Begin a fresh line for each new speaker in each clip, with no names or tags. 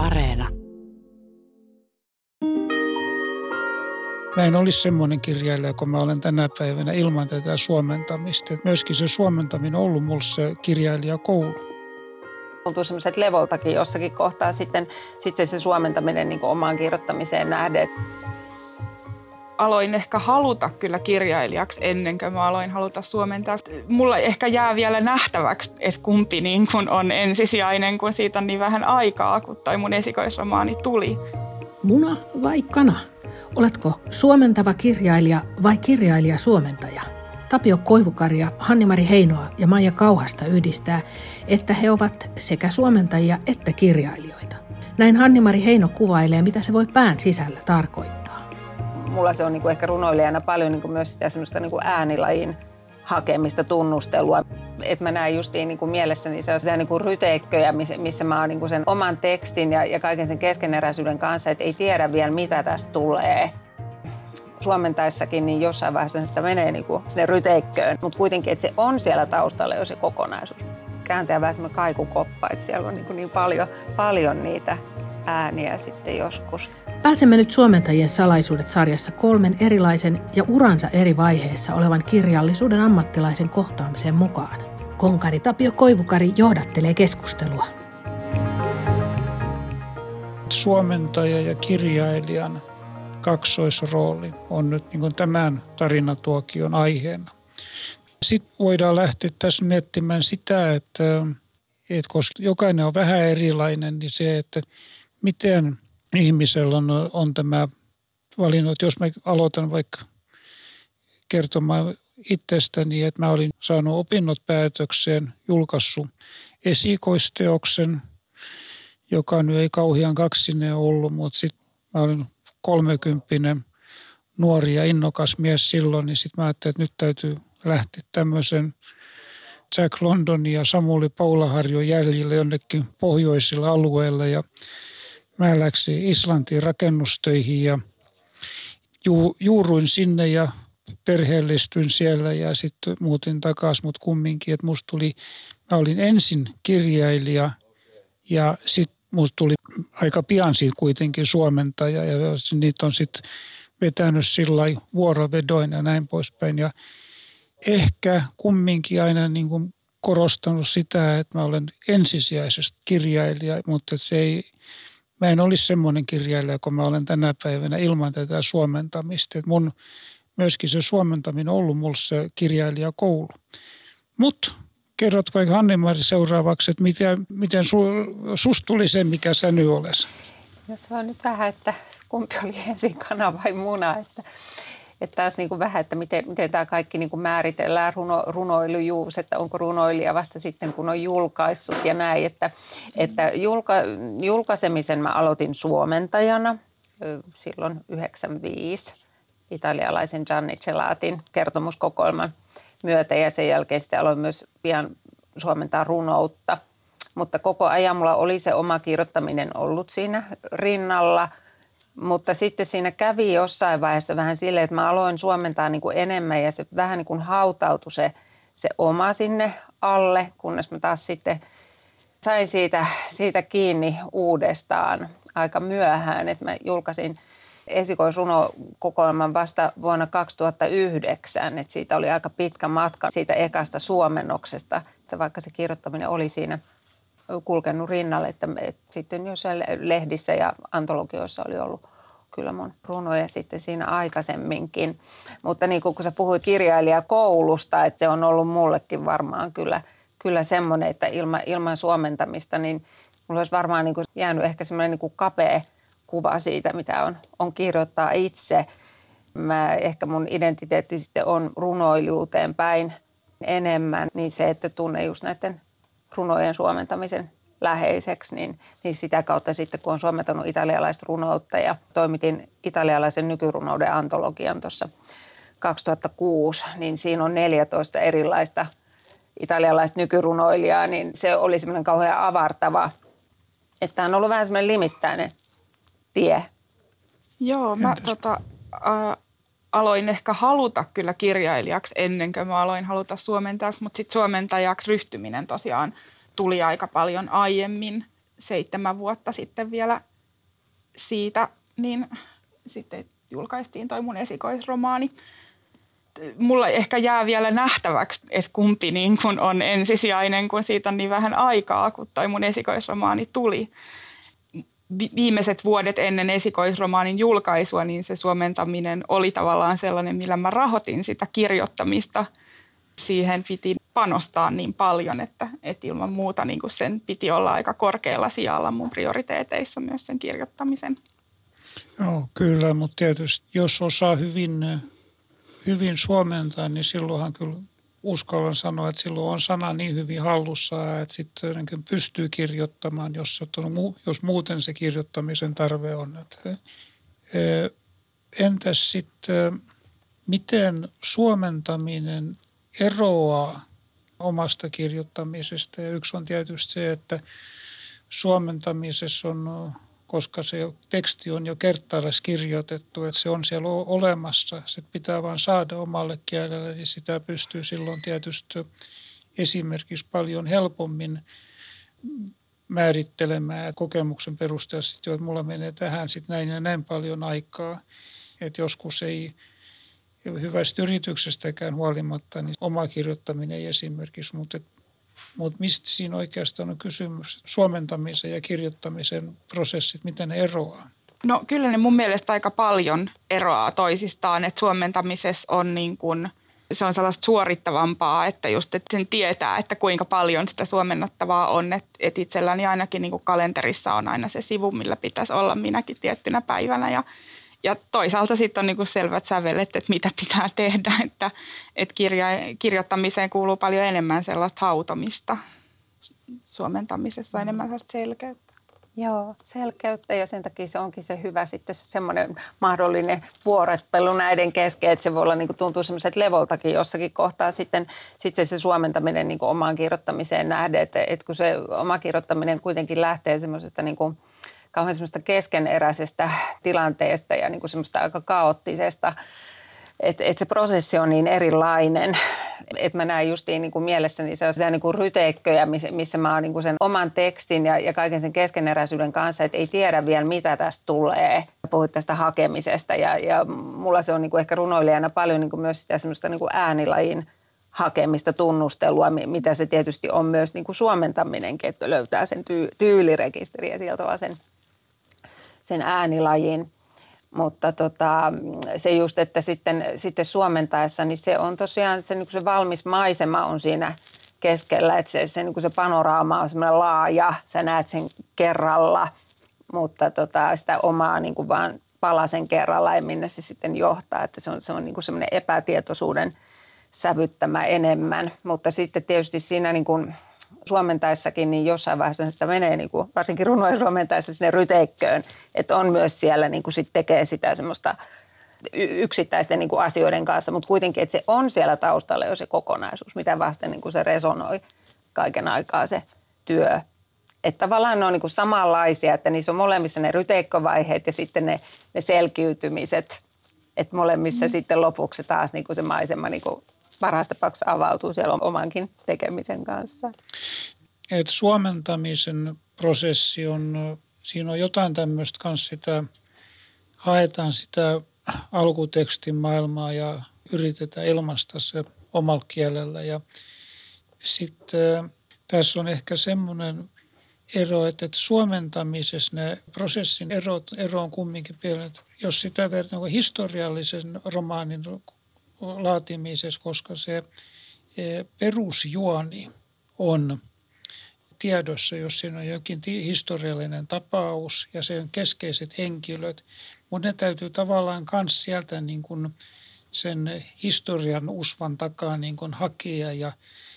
Areena.
Mä en olisi semmoinen kirjailija, kun mä olen tänä päivänä ilman tätä suomentamista. Myöskin se suomentaminen on ollut mulle se kirjailijakoulu.
Tuntuu semmoiset levoltakin jossakin kohtaa sitten, sitten se suomentaminen niin omaan kirjoittamiseen nähden
aloin ehkä haluta kyllä kirjailijaksi ennen kuin mä aloin haluta suomentaa. Mulla ehkä jää vielä nähtäväksi, että kumpi niin kun on ensisijainen, kun siitä on niin vähän aikaa, kun toi mun esikoisromaani tuli.
Muna vai kana? Oletko suomentava kirjailija vai kirjailija-suomentaja? Tapio Koivukarja, Hannimari Heinoa ja Maija Kauhasta yhdistää, että he ovat sekä suomentajia että kirjailijoita. Näin Hannimari Heino kuvailee, mitä se voi pään sisällä tarkoittaa
mulla se on niin kuin ehkä runoilijana paljon niin kuin myös sitä semmoista niin kuin äänilajin hakemista, tunnustelua. Että mä näen justiin niin kuin mielessäni sellaisia niin kuin ryteikköjä, missä, mä oon niin kuin sen oman tekstin ja, ja kaiken sen keskeneräisyyden kanssa, että ei tiedä vielä mitä tästä tulee. Suomentaessakin niin jossain vaiheessa sitä menee niin kuin sinne ryteikköön, mutta kuitenkin, että se on siellä taustalla jo se kokonaisuus. Kääntäjä vähän semmoinen kaikukoppa, että siellä on niin, kuin niin paljon, paljon niitä ääniä sitten joskus.
Pääsemme nyt Suomentajien salaisuudet sarjassa kolmen erilaisen ja uransa eri vaiheessa olevan kirjallisuuden ammattilaisen kohtaamiseen mukaan. Konkari Tapio Koivukari johdattelee keskustelua.
Suomentaja ja kirjailijan kaksoisrooli on nyt niin tämän tarinatuokion aiheena. Sitten voidaan lähteä tässä miettimään sitä, että, että koska jokainen on vähän erilainen, niin se, että miten ihmisellä on, on tämä valinnut. Jos mä aloitan vaikka kertomaan itsestäni, että mä olin saanut opinnot päätökseen, julkaissut esikoisteoksen, joka nyt ei kauhean kaksinen ollut, mutta sitten mä olin kolmekymppinen nuori ja innokas mies silloin, niin sitten mä ajattelin, että nyt täytyy lähteä tämmöisen Jack Londonin ja Samuli Paulaharjon jäljille jonnekin pohjoisilla alueilla ja Mä läksin Islantiin rakennustöihin ja ju, juuruin sinne ja perheellistyin siellä ja sitten muutin takaisin, mutta kumminkin, että musta tuli, mä olin ensin kirjailija ja sitten musta tuli aika pian siitä kuitenkin suomentaja ja niitä on sitten vetänyt sillä vuorovedoin ja näin poispäin. Ja ehkä kumminkin aina niin kuin korostanut sitä, että mä olen ensisijaisesti kirjailija, mutta se ei, mä en olisi semmoinen kirjailija, kun mä olen tänä päivänä ilman tätä suomentamista. Et mun myöskin se suomentaminen on ollut mulla se kirjailijakoulu. Mutta kerrotko Hanni-Mari seuraavaksi, että miten, miten su, susta tuli se, mikä sä nyt oles?
No se on nyt vähän, että kumpi oli ensin kana vai muna. Että, että taas niin kuin vähän, että miten, miten tämä kaikki niin kuin määritellään runo, runoilujuus, että onko runoilija vasta sitten, kun on julkaissut ja näin. Että, että julka, julkaisemisen mä aloitin suomentajana silloin 95 italialaisen Gianni Celatin kertomuskokoelman myötä ja sen jälkeen sitten aloin myös pian suomentaa runoutta. Mutta koko ajan mulla oli se oma kirjoittaminen ollut siinä rinnalla – mutta sitten siinä kävi jossain vaiheessa vähän silleen, että mä aloin suomentaa niin kuin enemmän ja se vähän niin kuin hautautui se, se oma sinne alle, kunnes mä taas sitten sain siitä, siitä kiinni uudestaan aika myöhään, että mä julkaisin esikoisrunokokoelman vasta vuonna 2009, että siitä oli aika pitkä matka siitä ekasta suomennoksesta, että vaikka se kirjoittaminen oli siinä kulkenut rinnalle, että, että sitten jossain lehdissä ja antologioissa oli ollut kyllä mun runoja sitten siinä aikaisemminkin. Mutta niin kuin kun sä puhuit kirjailijakoulusta, että se on ollut mullekin varmaan kyllä, kyllä semmoinen, että ilman, ilman suomentamista, niin mulla olisi varmaan niin kuin jäänyt ehkä semmoinen niin kuin kapea kuva siitä, mitä on, on kirjoittaa itse. Mä, ehkä mun identiteetti sitten on runoilijuuteen päin enemmän, niin se, että tunne just näiden runojen suomentamisen läheiseksi, niin, niin sitä kautta sitten kun on suomentanut italialaista runoutta ja toimitin italialaisen nykyrunouden antologian tuossa 2006, niin siinä on 14 erilaista italialaista nykyrunoilijaa, niin se oli semmoinen kauhean avartava, että on ollut vähän semmoinen limittäinen tie.
Joo, mä tota, ä, aloin ehkä haluta kyllä kirjailijaksi ennen kuin mä aloin haluta suomentaa, mutta sitten suomentajaksi ryhtyminen tosiaan – tuli aika paljon aiemmin. seitsemän vuotta sitten vielä siitä, niin sitten julkaistiin toi mun esikoisromaani. Mulla ehkä jää vielä nähtäväksi, että kumpi niin kun on ensisijainen, kun siitä on niin vähän aikaa, kun toi mun esikoisromaani tuli. Viimeiset vuodet ennen esikoisromaanin julkaisua, niin se suomentaminen oli tavallaan sellainen, millä mä rahoitin sitä kirjoittamista. Siihen piti panostaa niin paljon, että, että ilman muuta niin kuin sen piti olla aika korkealla sijalla mun prioriteeteissa myös sen kirjoittamisen.
Joo, kyllä, mutta tietysti jos osaa hyvin, hyvin suomentaa, niin silloinhan kyllä uskallan sanoa, että silloin on sana niin hyvin hallussa, että sitten pystyy kirjoittamaan, jos, jos muuten se kirjoittamisen tarve on. Entäs sitten, miten suomentaminen eroaa omasta kirjoittamisesta? Ja yksi on tietysti se, että suomentamisessa on koska se teksti on jo kertaalles kirjoitettu, että se on siellä olemassa. Se pitää vain saada omalle kielelle, niin sitä pystyy silloin tietysti esimerkiksi paljon helpommin määrittelemään kokemuksen perusteella, että mulla menee tähän sitten näin ja näin paljon aikaa. Että joskus ei hyvästä yrityksestäkään huolimatta, niin oma kirjoittaminen esimerkiksi, mutta mutta mistä siinä oikeastaan on kysymys? Suomentamisen ja kirjoittamisen prosessit, miten ne eroaa?
No kyllä ne mun mielestä aika paljon eroaa toisistaan, että suomentamisessa on niin kuin, se on sellaista suorittavampaa, että just että sen tietää, että kuinka paljon sitä suomennattavaa on, että, että itselläni ainakin niin kuin kalenterissa on aina se sivu, millä pitäisi olla minäkin tiettynä päivänä ja ja toisaalta sitten on niin selvät sävelet, että mitä pitää tehdä, että, että kirja, kirjoittamiseen kuuluu paljon enemmän sellaista hautomista, suomentamisessa mm. enemmän sellaista selkeyttä.
Joo, selkeyttä ja sen takia se onkin se hyvä sitten se semmoinen mahdollinen vuorettelu näiden kesken, että se voi olla niin kuin tuntuu semmoiset levoltakin jossakin kohtaa sitten, sitten se suomentaminen niin kuin omaan kirjoittamiseen nähden, että, että kun se oma kirjoittaminen kuitenkin lähtee semmoisesta niin kuin – kauhean semmoista keskeneräisestä tilanteesta ja niin kuin semmoista aika kaoottisesta, että et se prosessi on niin erilainen, että mä näen justiin niin kuin mielessäni sellaisia niin kuin ryteikköjä, missä, missä mä oon niin kuin sen oman tekstin ja, ja kaiken sen keskeneräisyyden kanssa, että ei tiedä vielä mitä tästä tulee. Puhuit tästä hakemisesta ja, ja mulla se on niin kuin ehkä runoilijana paljon niin kuin myös sitä semmoista niin kuin äänilajin hakemista, tunnustelua, mitä se tietysti on myös niin kuin suomentaminenkin, että löytää sen tyy- tyylirekisteriä sieltä vaan sen sen äänilajin. Mutta tota, se just, että sitten, sitten suomentaessa, niin se on tosiaan se, niin se valmis maisema on siinä keskellä, että se, se, niin se panoraama on semmoinen laaja, sä näet sen kerralla, mutta tota, sitä omaa niin kuin vaan palasen kerralla ja minne se sitten johtaa, että se on, se on niin kuin semmoinen epätietoisuuden sävyttämä enemmän, mutta sitten tietysti siinä niin kuin suomentaessakin, niin jossain vaiheessa sitä menee, niin kuin, varsinkin runojen suomentaessa sinne ryteikköön, että on myös siellä niin kuin sit tekee sitä semmoista yksittäisten niin kuin asioiden kanssa, mutta kuitenkin, että se on siellä taustalla jo se kokonaisuus, mitä vasten niin kuin se resonoi kaiken aikaa se työ. Että tavallaan ne on niin kuin samanlaisia, että niissä on molemmissa ne ryteikkovaiheet ja sitten ne, ne selkiytymiset, että molemmissa mm. sitten lopuksi taas niin kuin se maisema niin kuin parhaassa tapauksessa avautuu siellä omankin tekemisen kanssa.
Et suomentamisen prosessi on, siinä on jotain tämmöistä kanssa sitä, haetaan sitä alkutekstin maailmaa ja yritetään ilmaista se omalla kielellä. Ja sitten tässä on ehkä semmoinen ero, että suomentamisessa ne prosessin erot, ero on kumminkin pieni. Jos sitä vertaa historiallisen romaanin laatimisessa, koska se e, perusjuoni on tiedossa, jos siinä on jokin historiallinen tapaus ja sen keskeiset henkilöt, mutta ne täytyy tavallaan myös sieltä niin kuin sen historian usvan takaa niin kuin hakea ja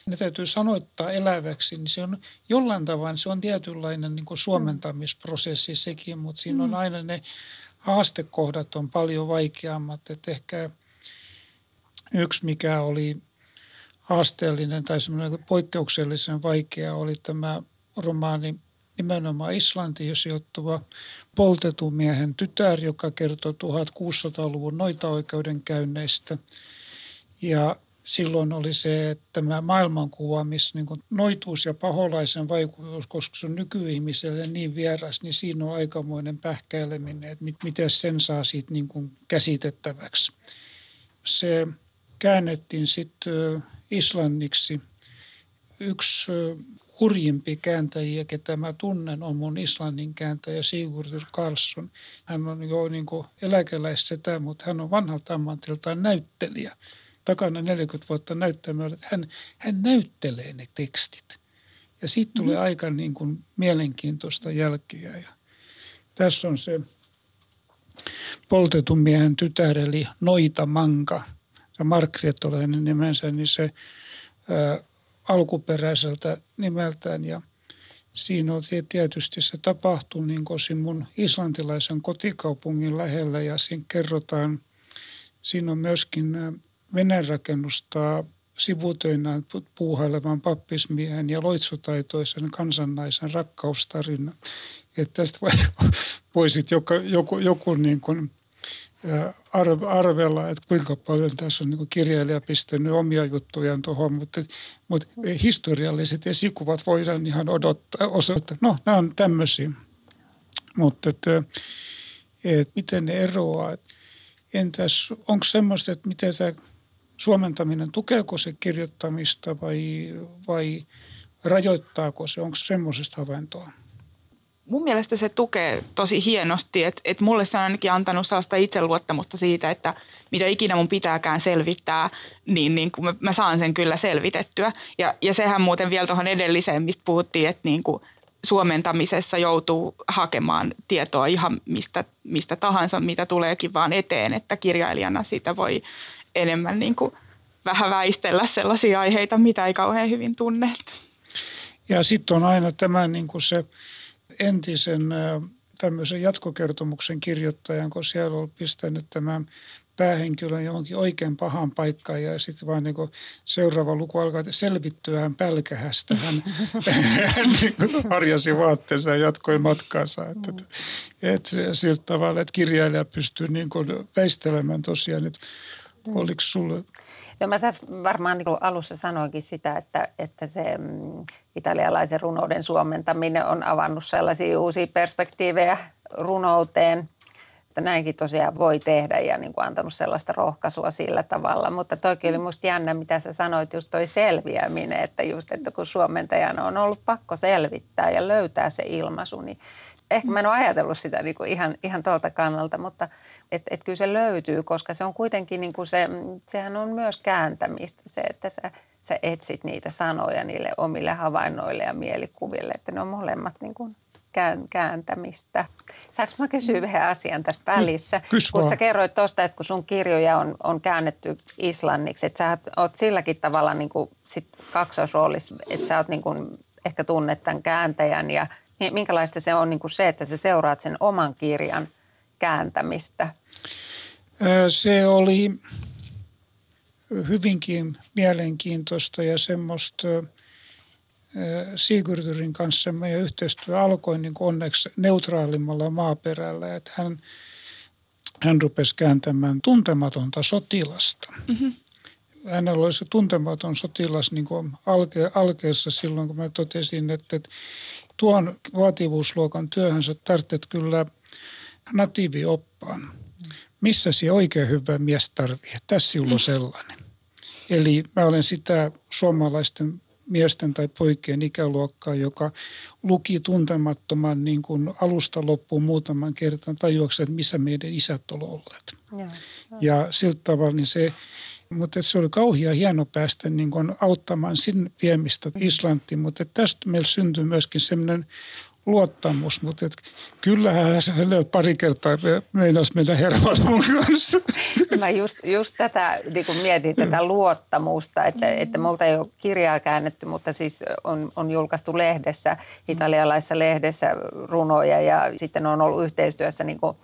ne täytyy sanoittaa eläväksi, niin se on jollain tavalla, se on tietynlainen niin kuin suomentamisprosessi sekin, mutta siinä on mm. aina ne haastekohdat on paljon vaikeammat, että ehkä – Yksi, mikä oli haasteellinen tai semmoinen poikkeuksellisen vaikea, oli tämä romaani nimenomaan Islantiin sijoittuva poltetun miehen tytär, joka kertoo 1600-luvun noita oikeudenkäynneistä. Ja silloin oli se, että tämä maailmankuva, missä niin noituus ja paholaisen vaikutus, koska se on nykyihmiselle niin vieras, niin siinä on aikamoinen pähkäileminen, että mit, miten sen saa siitä niin käsitettäväksi. Se käännettiin sitten islanniksi. Yksi hurjimpi kääntäjiä, ketä mä tunnen, on mun islannin kääntäjä Sigurdur Karlsson. Hän on jo niin eläkeläissetä, mutta hän on vanhalta ammatiltaan näyttelijä. Takana 40 vuotta näyttämällä, että hän, hän näyttelee ne tekstit. Ja siitä tulee mm-hmm. aika niin kuin mielenkiintoista jälkeä. Ja tässä on se poltetun miehen tytär, eli Noita Manka, ja hänen nimensä, niin se ää, alkuperäiseltä nimeltään ja siinä on tietysti se tapahtuu niin kuin mun islantilaisen kotikaupungin lähellä ja siinä kerrotaan, siinä on myöskin venerakennusta sivutöinään puuhailevan pappismiehen ja loitsutaitoisen kansannaisen rakkaustarina. Että tästä voisit joku, joku, joku niin kuin arvella, että kuinka paljon tässä on niin kirjailija pistänyt omia juttujaan tuohon, mutta, mutta historialliset esikuvat voidaan ihan odottaa, osoittaa, no nämä on tämmöisiä. Mutta että, että miten ne eroaa, entäs onko semmoista, että miten tämä suomentaminen, tukeeko se kirjoittamista vai, vai rajoittaako se, onko semmoisesta havaintoa?
Mun mielestä se tukee tosi hienosti, että, että mulle se on ainakin antanut sellaista itseluottamusta siitä, että mitä ikinä mun pitääkään selvittää, niin, niin kuin mä, mä saan sen kyllä selvitettyä. Ja, ja sehän muuten vielä tuohon edelliseen, mistä puhuttiin, että niin kuin suomentamisessa joutuu hakemaan tietoa ihan mistä, mistä tahansa, mitä tuleekin vaan eteen, että kirjailijana sitä voi enemmän niin kuin vähän väistellä sellaisia aiheita, mitä ei kauhean hyvin tunne.
Ja sitten on aina tämä niin kuin se entisen tämmöisen jatkokertomuksen kirjoittajan, kun siellä on pistänyt tämän päähenkilön johonkin oikein pahan paikkaan ja sitten vaan niin seuraava luku alkaa, että selvittyä hän pälkähästä. Hän, hän niin harjasi vaatteensa ja jatkoi matkaansa. Että, että, että siltä tavalla, että kirjailija pystyy niin väistelemään tosiaan, että oliko sulle
No mä tässä varmaan niin alussa sanoinkin sitä, että, että se mm, italialaisen runouden suomentaminen on avannut sellaisia uusia perspektiivejä runouteen, että näinkin tosiaan voi tehdä ja niin kuin antanut sellaista rohkaisua sillä tavalla. Mutta toki oli musta jännä, mitä sä sanoit, just toi selviäminen, että just, että kun suomentajana on ollut pakko selvittää ja löytää se ilmaisu, niin ehkä mä en ole ajatellut sitä niin kuin ihan, ihan tuolta kannalta, mutta et, et kyllä se löytyy, koska se on kuitenkin niin kuin se, sehän on myös kääntämistä se, että sä, sä etsit niitä sanoja niille omille havainnoille ja mielikuville, että ne on molemmat niin kuin kääntämistä. Saanko mä kysyä yhden asian tässä välissä?
Kys
kun sä kerroit tuosta, että kun sun kirjoja on, on käännetty islanniksi, että sä oot silläkin tavalla niin kuin sit kaksoisroolissa, että sä oot niin kuin ehkä tunnet tämän kääntäjän ja – niin minkälaista se on niin kuin se, että sä seuraat sen oman kirjan kääntämistä?
Se oli hyvinkin mielenkiintoista ja semmoista Sigurdurin kanssa meidän yhteistyö alkoi niin kuin onneksi neutraalimmalla maaperällä, että hän, hän rupesi kääntämään tuntematonta sotilasta. Mm-hmm hänellä oli se tuntematon sotilas niin kuin alke, alkeessa silloin, kun mä totesin, että, että tuon vaativuusluokan työhönsä tarvitset kyllä natiivioppaan. Missä se oikein hyvä mies tarvii? Tässä sinulla on sellainen. Eli mä olen sitä suomalaisten miesten tai poikien ikäluokkaa, joka luki tuntemattoman niin kuin alusta loppuun muutaman kertan tajuakseen, että missä meidän isät ovat olleet. Ja, ja. ja sillä tavalla niin se mutta se oli kauhia hieno päästä niin kuin auttamaan sinne viemistä Islantiin, mutta tästä meillä syntyi myöskin sellainen luottamus, mutta et kyllähän se pari kertaa meinasi mennä hermaan mun kanssa.
Mä just, just tätä niin kun mietin, tätä luottamusta, että, että multa ei ole kirjaa käännetty, mutta siis on, on julkaistu lehdessä, italialaisessa lehdessä runoja ja sitten on ollut yhteistyössä niin kuin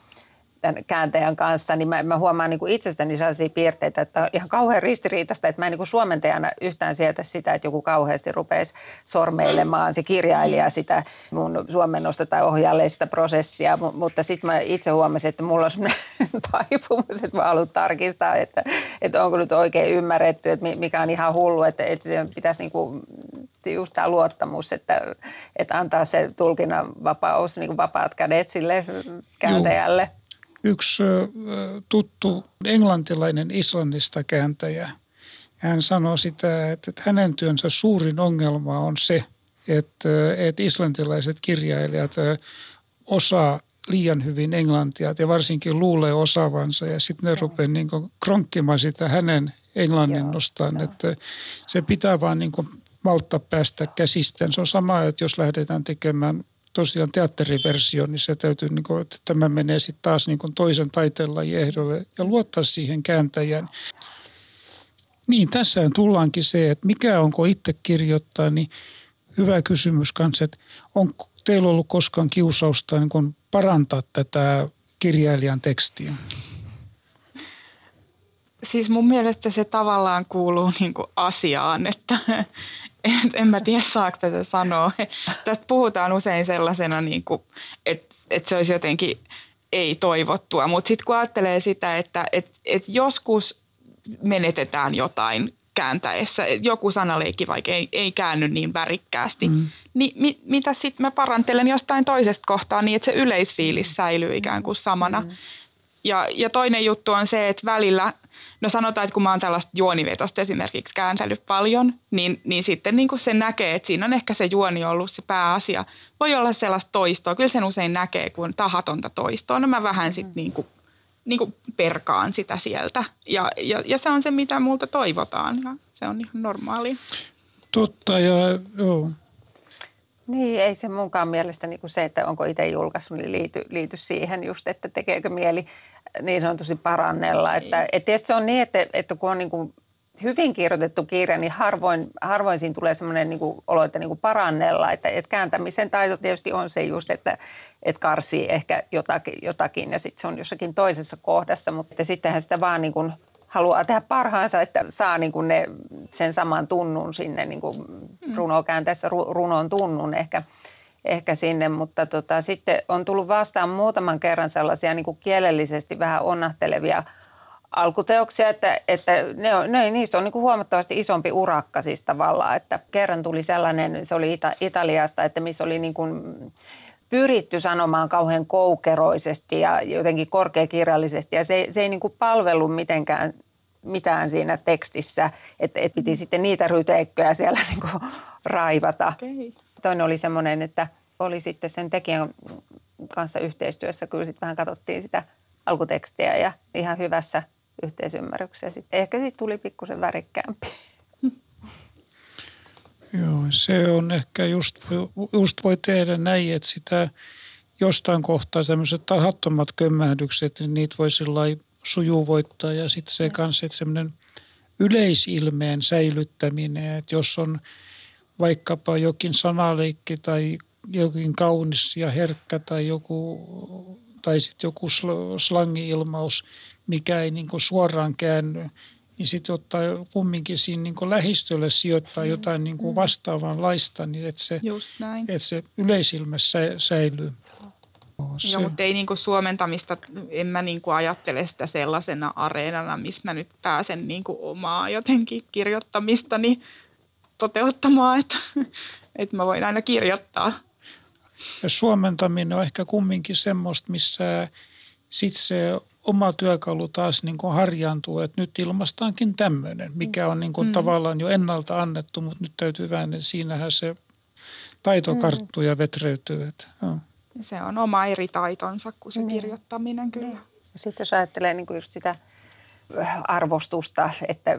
tämän kääntäjän kanssa, niin mä, mä huomaan niin kuin itsestäni sellaisia piirteitä, että on ihan kauhean ristiriitaista, että mä en niin kuin suomentajana yhtään sieltä sitä, että joku kauheasti rupeisi sormeilemaan se kirjailija sitä mun suomennosta tai ohjaalle sitä prosessia, M- mutta sitten mä itse huomasin, että mulla on sellainen taipumus, että mä haluan tarkistaa, että, että onko nyt oikein ymmärretty, että mikä on ihan hullu, että, että pitäisi niin kuin just tämä luottamus, että, että antaa se tulkinnan vapaus, niin kuin vapaat kädet sille kääntäjälle. Juh
yksi tuttu englantilainen Islannista kääntäjä. Hän sanoi sitä, että hänen työnsä suurin ongelma on se, että, että islantilaiset kirjailijat osaa liian hyvin englantia ja varsinkin luulee osaavansa ja sitten ne rupeaa niin kronkkimaan sitä hänen englanninnostaan, että se pitää vaan niin maltta päästä käsistä. Se on sama, että jos lähdetään tekemään tosiaan teatteriversio, niin se täytyy, niin kuin, että tämä menee sitten taas niin kuin toisen taiteenlajin ehdolle ja luottaa siihen kääntäjään. Niin, tässä tullaankin se, että mikä onko itse kirjoittaa, niin hyvä kysymys kanssa, että onko teillä ollut koskaan kiusausta niin kuin parantaa tätä kirjailijan tekstiä?
Siis mun mielestä se tavallaan kuuluu niin kuin asiaan, että, et en mä tiedä saako tätä sanoa. Tästä puhutaan usein sellaisena, niin kuin, että, että se olisi jotenkin ei-toivottua, mutta sitten kun ajattelee sitä, että että että joskus menetetään jotain kääntäessä, joku sanaleikki vaikka ei, ei käänny niin värikkäästi, mm. niin mi, mitä sitten mä parantelen jostain toisesta kohtaa niin, että se yleisfiilis säilyy ikään kuin samana. Mm. Ja, ja toinen juttu on se, että välillä, no sanotaan, että kun mä oon tällaista juonivetosta esimerkiksi kääntänyt paljon, niin, niin sitten niin kuin se näkee, että siinä on ehkä se juoni ollut se pääasia. Voi olla sellaista toistoa, kyllä sen usein näkee, kun tahatonta toistoa. No mä vähän sitten niin kuin, niin kuin perkaan sitä sieltä ja, ja, ja se on se, mitä multa toivotaan ja se on ihan normaali.
Totta ja joo,
niin, ei se munkaan mielestä niin kuin se, että onko itse julkaissut, niin liity, liity siihen just, että tekeekö mieli niin sanotusti parannella. Että, et tietysti se on niin, että, että kun on niin kuin hyvin kirjoitettu kirja, niin harvoin, harvoin siinä tulee sellainen niin kuin olo, että niin kuin parannella. Että, että kääntämisen taito tietysti on se just, että, että karsii ehkä jotakin, jotakin ja sitten se on jossakin toisessa kohdassa. Mutta sittenhän sitä vaan niin kuin haluaa tehdä parhaansa, että saa niin kuin ne, sen saman tunnun sinne niin kuin mm. runo käänteessä runon tunnun ehkä, ehkä sinne, mutta tota, sitten on tullut vastaan muutaman kerran sellaisia niin kuin kielellisesti vähän onnahtelevia alkuteoksia, että, että ne on, ne, niissä on niin kuin huomattavasti isompi urakka siis tavallaan, että kerran tuli sellainen, se oli Ita- Italiasta, että missä oli niin kuin pyritty sanomaan kauhean koukeroisesti ja jotenkin korkeakirjallisesti ja se, se ei niin kuin palvellut mitenkään mitään siinä tekstissä, että et piti sitten niitä ryteikköjä siellä niin kuin raivata. Okay. Toinen oli semmoinen, että oli sitten sen tekijän kanssa yhteistyössä, kyllä sitten vähän katsottiin sitä alkutekstiä ja ihan hyvässä yhteisymmärryksessä. Ehkä sitten tuli pikkusen värikkäämpi.
Joo, se on ehkä just, just voi tehdä näin, että sitä jostain kohtaa semmoiset tahattomat kömmähdykset, niin niitä voi sillä sujuvoittaa. Ja sitten se kanssa, että semmoinen yleisilmeen säilyttäminen, että jos on vaikkapa jokin sanaleikki tai jokin kaunis ja herkkä tai joku tai sitten joku slangi-ilmaus, mikä ei niin suoraan käänny, niin sitten ottaa kumminkin siinä niin lähistölle sijoittaa mm. jotain niin kuin mm. vastaavanlaista, niin että se, että se yleisilmä säilyy.
Se. Joo, mutta ei niinku suomentamista, en mä niinku ajattele sitä sellaisena areenana, missä mä nyt pääsen niinku omaa jotenkin kirjoittamistani toteuttamaan, että, että mä voin aina kirjoittaa.
Ja suomentaminen on ehkä kumminkin semmoista, missä sitten se oma työkalu taas niin kuin harjaantuu, että nyt ilmastaankin tämmöinen, mikä on niin kuin mm. tavallaan jo ennalta annettu, mutta nyt täytyy vähän, että siinähän se taito mm. karttuu ja vetreytyy. Että, joo.
Se on oma eri taitonsa kuin se niin. kirjoittaminen kyllä. Niin.
Sitten jos ajattelee niin kuin just sitä arvostusta, että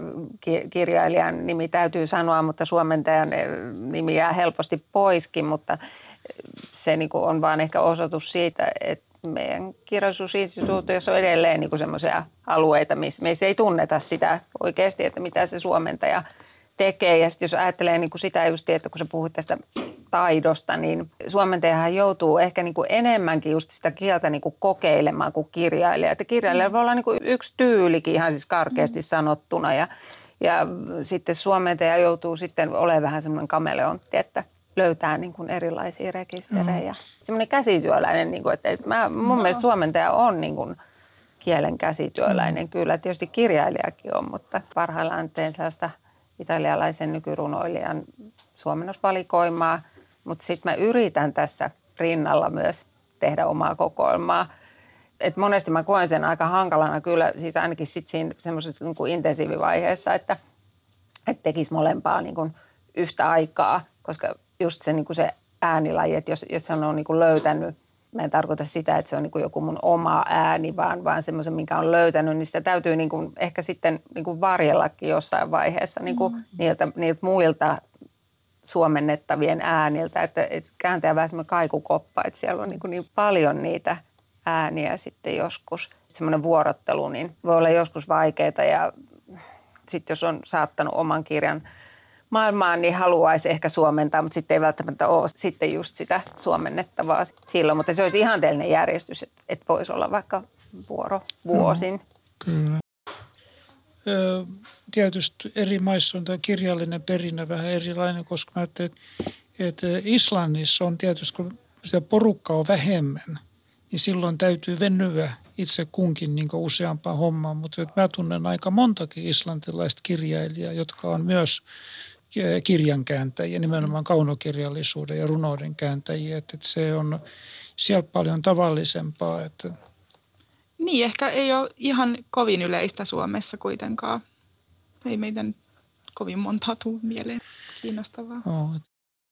kirjailijan nimi täytyy sanoa, mutta suomentajan äh, nimi jää helposti poiskin, mutta se niin kuin on vaan ehkä osoitus siitä, että meidän kirjallisuusinstituutiossa on edelleen niin semmoisia alueita, missä meissä ei tunneta sitä oikeasti, että mitä se suomentaja tekee. Ja sitten jos ajattelee niin kuin sitä just, että kun sä puhuit tästä taidosta, niin suomentajahan joutuu ehkä niin kuin enemmänkin just sitä kieltä niin kuin kokeilemaan kuin kirjailija. Että kirjailija voi olla niin kuin yksi tyylikin ihan siis karkeasti sanottuna ja, ja sitten suomentaja joutuu sitten olemaan vähän semmoinen kameleontti, että löytää niin kuin erilaisia rekisterejä. Mm. Semmoinen käsityöläinen, niin kuin, että, mä, mun no. mielestä suomentaja on niin kuin kielen käsityöläinen mm. kyllä. Tietysti kirjailijakin on, mutta parhaillaan teen sellaista italialaisen nykyrunoilijan suomennosvalikoimaa, mutta sitten mä yritän tässä rinnalla myös tehdä omaa kokoelmaa. Et monesti mä koen sen aika hankalana kyllä, siis ainakin sitten siinä semmoisessa niin intensiivivaiheessa, että, että tekisi molempaa niin kuin yhtä aikaa, koska just se, niin kuin se äänilaji, että jos, jos on niin kuin löytänyt, mä en tarkoita sitä, että se on niin kuin joku mun oma ääni, vaan, vaan semmoisen, minkä on löytänyt, niin sitä täytyy niin kuin ehkä sitten niin kuin varjellakin jossain vaiheessa niin kuin mm. niiltä, niiltä muilta suomennettavien ääniltä, että, että kääntää vähän semmoinen kaikukoppa, että siellä on niin, kuin niin paljon niitä ääniä sitten joskus. Semmoinen vuorottelu niin voi olla joskus vaikeaa ja sitten jos on saattanut oman kirjan maailmaan, niin haluaisi ehkä suomentaa, mutta sitten ei välttämättä ole sitten just sitä suomennettavaa silloin. Mutta se olisi ihanteellinen järjestys, että voisi olla vaikka vuoro vuosin. No,
kyllä tietysti eri maissa on tämä kirjallinen perinne vähän erilainen, koska mä ajattelin, että Islannissa on tietysti, kun sitä porukkaa on vähemmän, niin silloin täytyy venyä itse kunkin niin useampaan hommaan. Mutta mä tunnen aika montakin islantilaista kirjailijaa, jotka on myös kirjankääntäjiä, nimenomaan kaunokirjallisuuden ja runouden kääntäjiä. Että se on siellä paljon tavallisempaa, että
niin, ehkä ei ole ihan kovin yleistä Suomessa kuitenkaan. Ei meidän kovin monta tuu mieleen kiinnostavaa.
Oh,